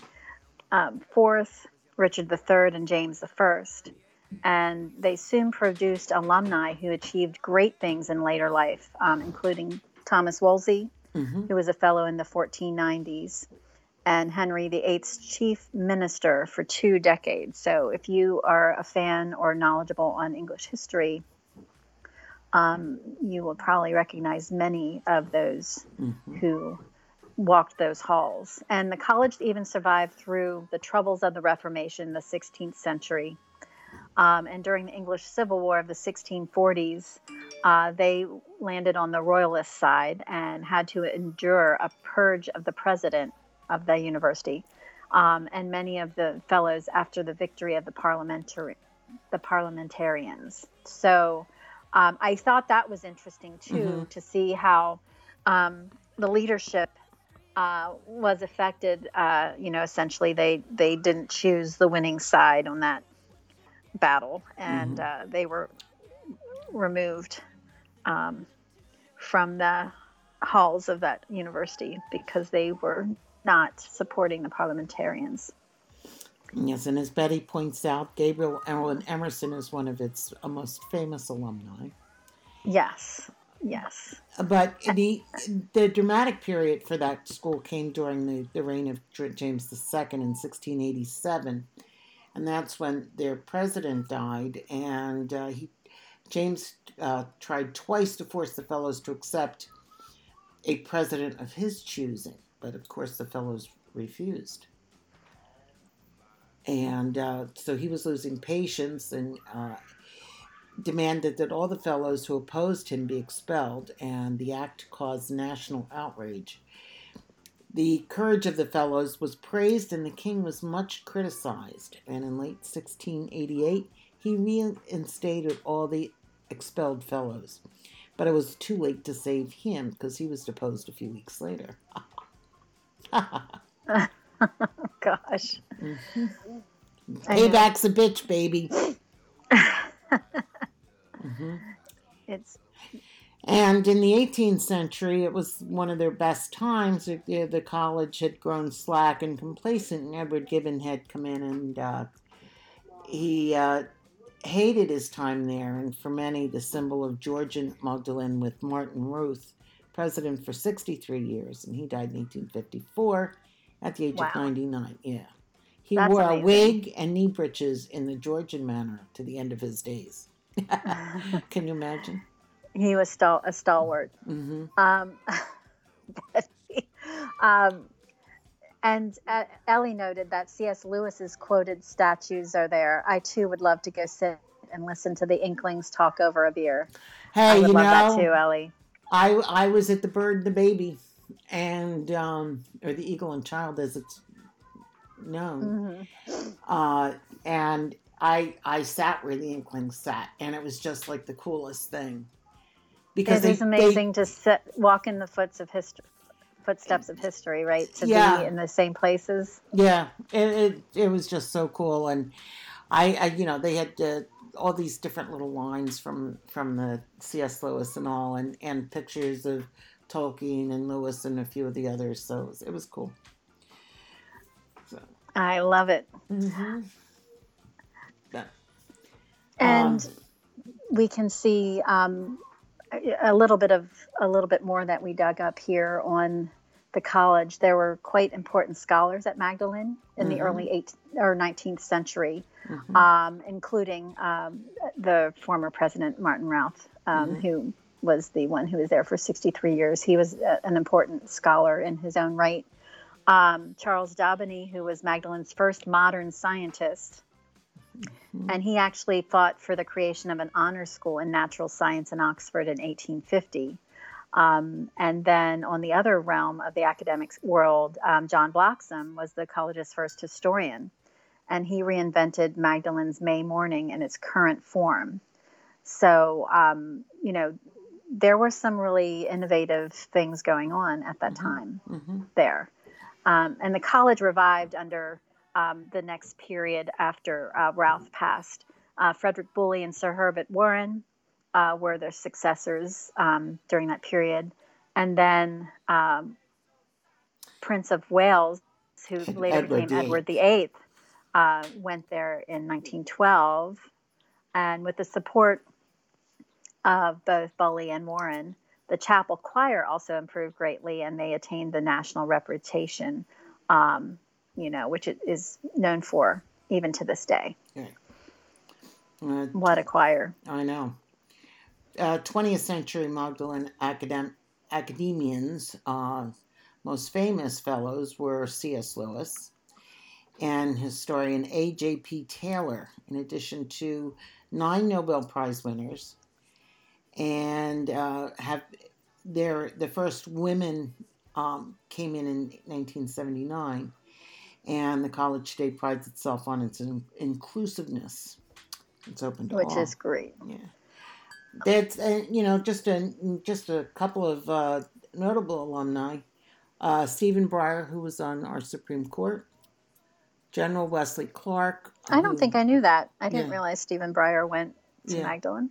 um, Fourth, Richard III, and James I. And they soon produced alumni who achieved great things in later life, um, including Thomas Wolsey, mm-hmm. who was a fellow in the 1490s, and Henry VIII's chief minister for two decades. So, if you are a fan or knowledgeable on English history, um, you will probably recognize many of those mm-hmm. who walked those halls. And the college even survived through the troubles of the Reformation, the 16th century. Um, and during the English Civil War of the 1640s, uh, they landed on the royalist side and had to endure a purge of the president of the university. Um, and many of the fellows after the victory of the parliamentary the parliamentarians. So um, I thought that was interesting too mm-hmm. to see how um, the leadership uh, was affected. Uh, you know, essentially they they didn't choose the winning side on that battle, and mm-hmm. uh, they were removed um, from the halls of that university because they were not supporting the parliamentarians. Yes, and as Betty points out, Gabriel Erwin Emerson is one of its most famous alumni. Yes, yes. But the the dramatic period for that school came during the, the reign of James II in 1687, and that's when their president died, and uh, he James uh, tried twice to force the fellows to accept a president of his choosing, but of course the fellows refused. And uh, so he was losing patience and uh, demanded that all the fellows who opposed him be expelled, and the act caused national outrage. The courage of the fellows was praised, and the king was much criticized. And in late 1688, he reinstated all the expelled fellows. But it was too late to save him because he was deposed a few weeks later. Gosh. Mm-hmm. Payback's a bitch, baby. mm-hmm. It's and in the 18th century, it was one of their best times. The, the college had grown slack and complacent, and Edward Gibbon had come in and uh, he uh, hated his time there. And for many, the symbol of Georgian Magdalen with Martin Routh, president for 63 years, and he died in 1854 at the age wow. of 99. Yeah. He That's wore amazing. a wig and knee breeches in the Georgian manner to the end of his days. Can you imagine? He was stal- a stalwart. Mm-hmm. Um, um, and uh, Ellie noted that C.S. Lewis's quoted statues are there. I too would love to go sit and listen to the Inklings talk over a beer. Hey, I would you love know, that too, Ellie. I I was at the Bird and the Baby, and um, or the Eagle and Child as it's known, mm-hmm. uh, and I I sat where the Inklings sat, and it was just like the coolest thing. Because it is amazing they, to sit, walk in the foots of history, footsteps of history, right? To yeah. be in the same places. Yeah, it, it, it was just so cool, and I, I you know they had uh, all these different little lines from from the C.S. Lewis and all, and and pictures of Tolkien and Lewis and a few of the others. So it was, it was cool. So. I love it. Mm-hmm. And um, we can see um, a little bit of a little bit more that we dug up here on the college. There were quite important scholars at Magdalen in mm-hmm. the early 18th or 19th century, mm-hmm. um, including um, the former president Martin Routh, um, mm-hmm. who was the one who was there for 63 years. He was a, an important scholar in his own right. Um, Charles Daubeny, who was Magdalen's first modern scientist, Mm-hmm. And he actually fought for the creation of an honor school in natural science in Oxford in 1850. Um, and then on the other realm of the academic world, um, John Bloxam was the college's first historian. And he reinvented Magdalen's May morning in its current form. So, um, you know, there were some really innovative things going on at that mm-hmm. time mm-hmm. there. Um, and the college revived under um, the next period after uh, Routh passed. Uh, Frederick Bulley and Sir Herbert Warren uh, were their successors um, during that period. And then um, Prince of Wales, who later Edward became VIII. Edward VIII, uh, went there in 1912. And with the support of both Bulley and Warren, the chapel choir also improved greatly and they attained the national reputation, um, you know, which it is known for even to this day. Uh, What a choir. I know. Uh, 20th century Magdalen academ- academians, uh, most famous fellows were C.S. Lewis and historian A.J.P. Taylor, in addition to nine Nobel Prize winners, and uh, have their the first women um, came in in 1979, and the college today prides itself on its in- inclusiveness. It's open to all. Which all. is great. Yeah, that's uh, you know just a just a couple of uh, notable alumni. Uh, Stephen Breyer, who was on our Supreme Court, General Wesley Clark. I don't who- think I knew that. I didn't Yeah. realize Stephen Breyer went to Yeah. Magdalen.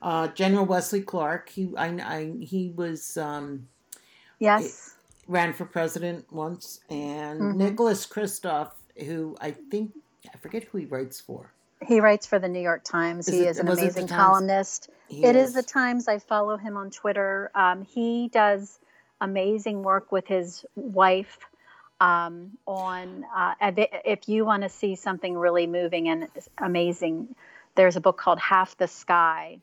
uh, General Wesley Clark. He I, I he was um, Yes. Ran for president once, and Mhm. Nicholas Kristof, who I think I forget who he writes for. He writes for the New York Times. Is he it- is an was it the amazing columnist. He It is the Times. I follow him on Twitter. Um, he does amazing work with his wife um, on. Uh, if you want to see something really moving and amazing, there's a book called Half the Sky,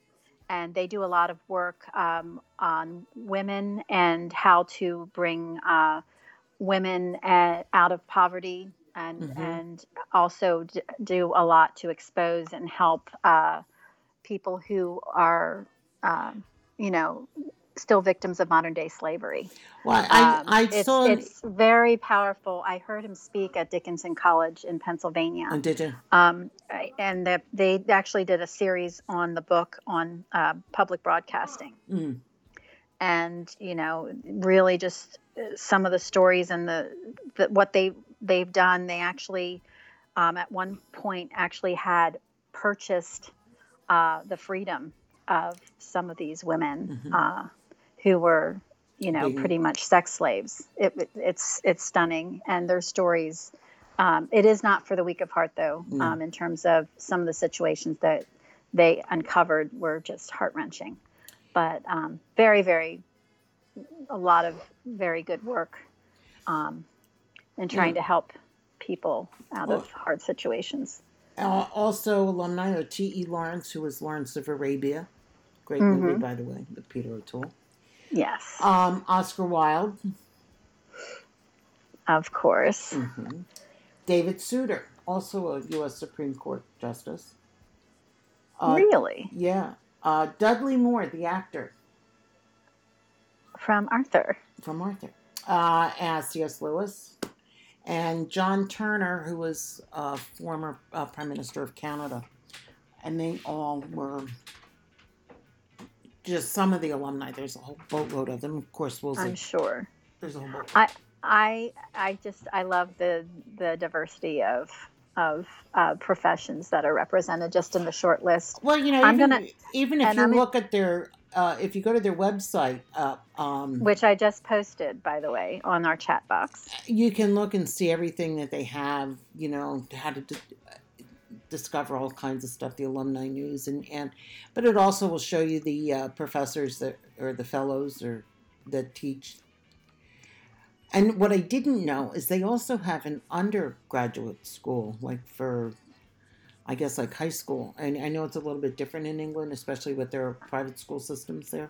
and they do a lot of work um, on women and how to bring uh, women uh, out of poverty. And, Mhm. and also d- do a lot to expose and help uh, people who are, um, you know, still victims of modern day slavery. Well, I, Um, I it's, saw. it's very powerful. I heard him speak at Dickinson College in Pennsylvania. oh, did you? Um, and the, they actually did a series on the book on uh, public broadcasting. Mm. And, you know, really just uh, some of the stories and the, the what they, they've done. They actually, um, at one point, actually had purchased uh, the freedom of some of these women Mhm. uh, who were, you know, Being- pretty much sex slaves. It, it- it's it's stunning, and their stories. Um, it is not for the weak of heart, though. No. Um, in terms of some of the situations that they uncovered were just heart wrenching, but um, very, very, a lot of very good work um, in trying to help people out Well- of hard situations. Uh, also, alumni are T.E. Lawrence, who was Lawrence of Arabia. Great movie, Mhm. by the way, with Peter O'Toole. Yes, Um, Oscar Wilde. of course. hmm David Souter, also a U.S. Supreme Court Justice. Uh, really, Yeah. Uh, Dudley Moore, the actor from Arthur. from Arthur, uh, as C.S. Lewis. And John Turner, who was a former uh, Prime Minister of Canada. And they all were just some of the alumni. There's a whole boatload of them. Of course, we'll I'm sure. There's a whole boat. I I I just I love the the diversity of of uh, professions that are represented just in the short list. Well, you know, I'm even, gonna- even if you I'm in- look at their, uh, if you go to their website, uh, um, Which I just posted, by the way, on our chat box. you can look and see everything that they have. You know, how to discover all kinds of stuff, the alumni news, and and, but it also will show you the uh, professors that or the fellows or that teach. And what I didn't know is they also have an undergraduate school, like for, I guess, like high school. And I know it's a little bit different in England, especially with their private school systems there.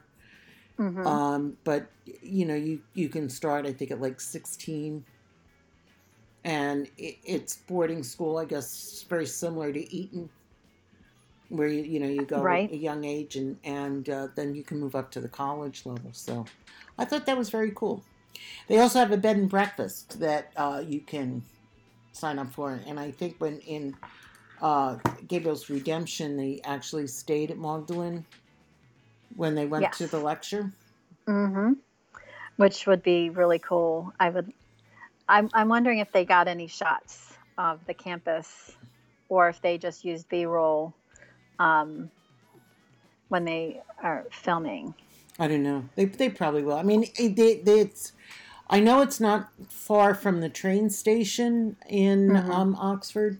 Mhm. Um, but you know, you you can start I think at like sixteen, and it, it's boarding school. I guess very similar to Eton, where you you know you go Right. at a young age and and uh, then you can move up to the college level. So I thought that was very cool. They also have a bed and breakfast that uh, you can sign up for, and I think when in uh, Gabriel's Redemption, they actually stayed at Magdalen when they went to the lecture. Mm-hmm. Which would be really cool. I would. I'm I'm wondering if they got any shots of the campus, or if they just used B-roll um, when they are filming. I don't know. They, they probably will. I mean, they, they, it's I know it's not far from the train station in Mhm. um, Oxford.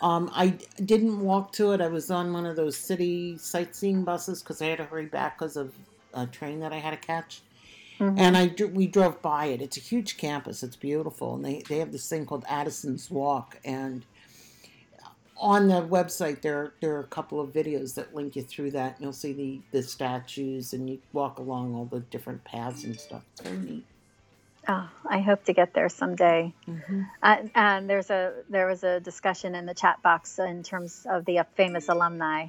Um, I didn't walk to it. I was on one of those city sightseeing buses because I had to hurry back because of a train that I had to catch. Mhm. And I we drove by it. It's a huge campus. It's beautiful, and they they have this thing called Addison's Walk. And on the website, there there are a couple of videos that link you through that. And you'll see the the statues, and you walk along all the different paths and stuff. It's very neat. Oh, I hope to get there someday. hmm Uh, and there's a there was a discussion in the chat box in terms of the famous alumni.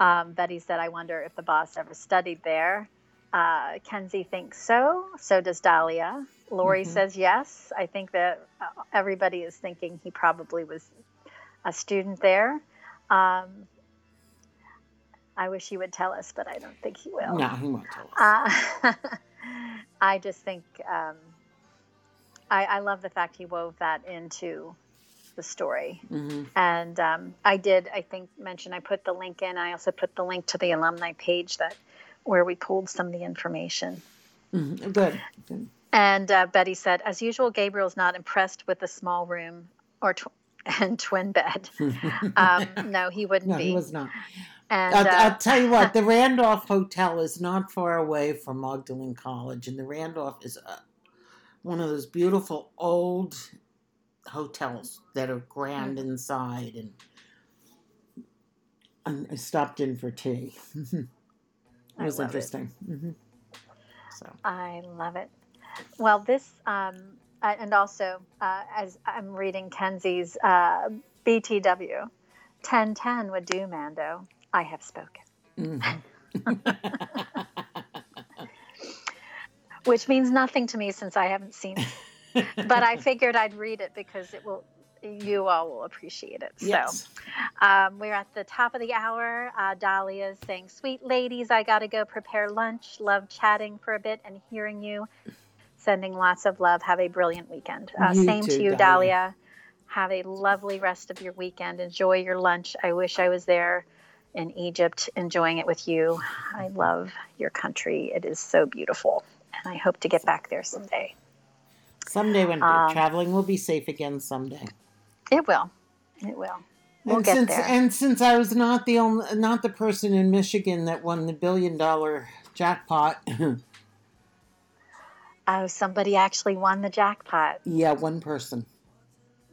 Um, Betty said, "I wonder if the boss ever studied there." Uh, Kenzie thinks so. So does Dahlia. Lori Mhm. says yes. I think that uh, everybody is thinking he probably was a student there. Um, I wish he would tell us, but I don't think he will. No, he won't tell us. Uh, I just think um, I, I love the fact he wove that into the story. hmm And um, I did, I think, mention I put the link in. I also put the link to the alumni page that where we pulled some of the information. hmm Good. Good. And uh, Betty said, as usual, Gabriel's not impressed with the small room or tw- and twin bed. Um, no, he wouldn't no, be. he was not. and I'll, uh, I'll tell you what, the Randolph Hotel is not far away from Magdalen College, and the Randolph is uh one of those beautiful old hotels that are grand Mm-hmm. inside. And, and I stopped in for tea. It I was love it. interesting. hmm So, I love it. Well, this, um, and also uh, as I'm reading Kenzie's uh, BTW, 1010 would do, Mando. I have spoken, mhm. which means nothing to me since I haven't seen it. But I figured I'd read it because it will, you all will appreciate it. So. yes. Um, we're at the top of the hour. Uh, Dahlia is saying, Sweet ladies, I got to go prepare lunch. Love chatting for a bit and hearing you. Sending lots of love. Have a brilliant weekend. Uh, same too, to you, Dahlia. Dahlia. Have a lovely rest of your weekend. Enjoy your lunch. I wish I was there in Egypt enjoying it with you. I love your country. It is so beautiful. And I hope to get back there someday. Someday when Um, traveling will be safe again someday. It will. It will. We'll and get since there. and since I was not the only not the person in Michigan that won the billion dollar jackpot, Oh, somebody actually won the jackpot. yeah, one person,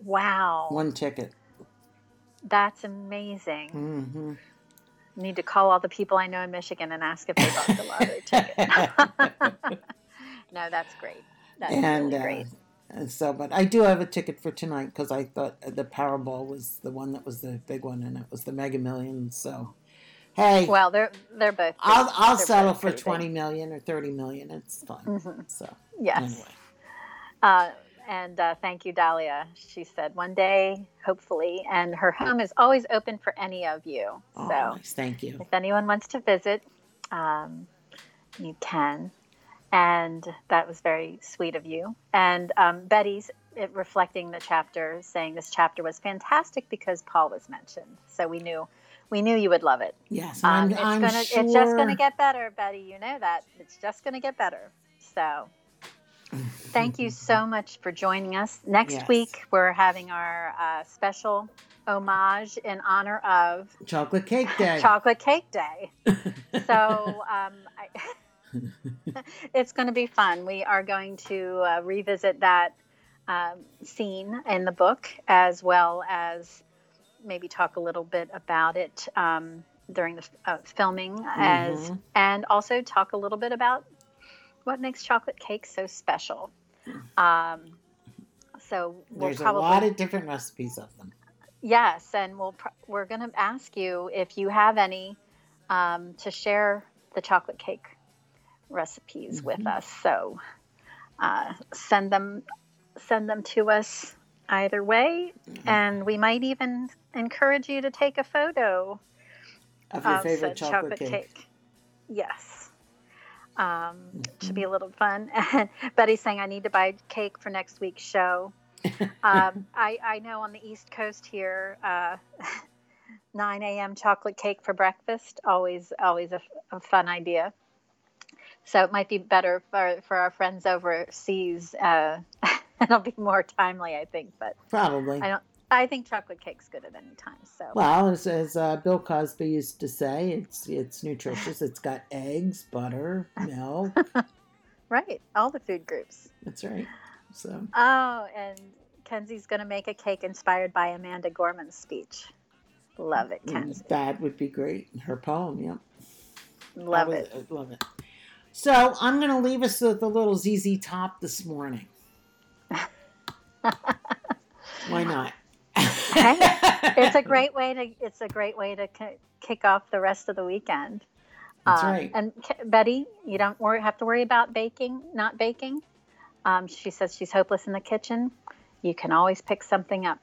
Wow. one ticket. That's amazing. hmm Need to call all the people I know in Michigan and ask if they bought the lottery ticket. no, that's great. That's and really uh, great. And so, but I do have a ticket for tonight because I thought the Powerball was the one that was the big one, and it was the Mega Millions. So, hey, Well, they're they're both. I'll I'll settle for twenty million or thirty million. It's fine. Mhm. So Yes. anyway, Uh, and uh, thank you, Dahlia. She said one day, hopefully, and her home is always open for any of you. oh, so nice. thank you. if anyone wants to visit, um, you can. And that was very sweet of you. And um, Betty's it, reflecting the chapter, saying this chapter was fantastic because Paul was mentioned. So we knew, we knew you would love it. Yes, Um, I'm, it's I'm gonna, sure. it's just gonna get better, Betty. You know that. It's just gonna get better. So. Thank you so much for joining us. Next Yes. week, we're having our uh, special homage in honor of Chocolate Cake Day. Chocolate Cake Day. So um, I, it's going to be fun. We are going to uh, revisit that um, scene in the book as well as maybe talk a little bit about it um, during the uh, filming, as Mhm. and also talk a little bit about what makes chocolate cake so special. Um, so we'll There's probably a lot of different recipes of them. Yes, and we'll pr- we're going to ask you if you have any um, to share the chocolate cake recipes with Mhm. us. So uh, send them send them to us either way, Mm-hmm. and we might even encourage you to take a photo Of your of favorite said chocolate, cake. Yes. Um, Mm-hmm. be a little fun. Betty's saying, I need to buy cake for next week's show. um, I, I know on the East Coast here, uh, 9 a.m. chocolate cake for breakfast, always, always a, a fun idea. So it might be better for, for our friends overseas. Uh, it'll be more timely, I think. But Probably. I don't. I think chocolate cake's good at any time. So Well, as, as uh, Bill Cosby used to say, it's it's nutritious. It's got eggs, butter, milk. right, all the food groups. That's right. So Oh, and Kenzie's going to make a cake inspired by Amanda Gorman's speech. Love it, mm, Kenzie. that would be great. Her poem, yep. Love I it. love it. So I'm going to leave us with a little ZZ Top this morning. Why not? Hey, It's a great way to. It's a great way to ki- kick off the rest of the weekend. That's Um, right. And K- Betty, you don't worry, have to worry about baking, not baking. Um, she says she's hopeless in the kitchen. You can always pick something up.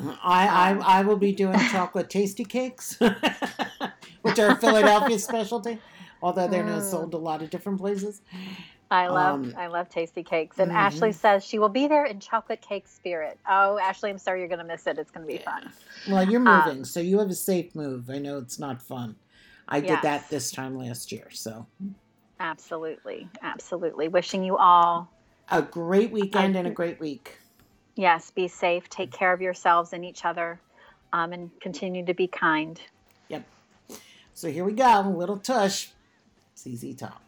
I, I I will be doing chocolate Tastykakes, which are a Philadelphia specialty, although they're now Mm. sold a lot of different places. I love, Um, I love Tastykakes. And mhm. Ashley says she will be there in chocolate cake spirit. Oh, Ashley, I'm sorry you're going to miss it. It's going to be fun. Well, you're Um, moving, so you have a safe move. I know it's not fun. I did that this time last year, so Absolutely, absolutely. Wishing you all, a great weekend and a great week. yes, be safe, take care of yourselves and each other, um, and continue to be kind. Yep. So here we go, little tush, ZZ Top.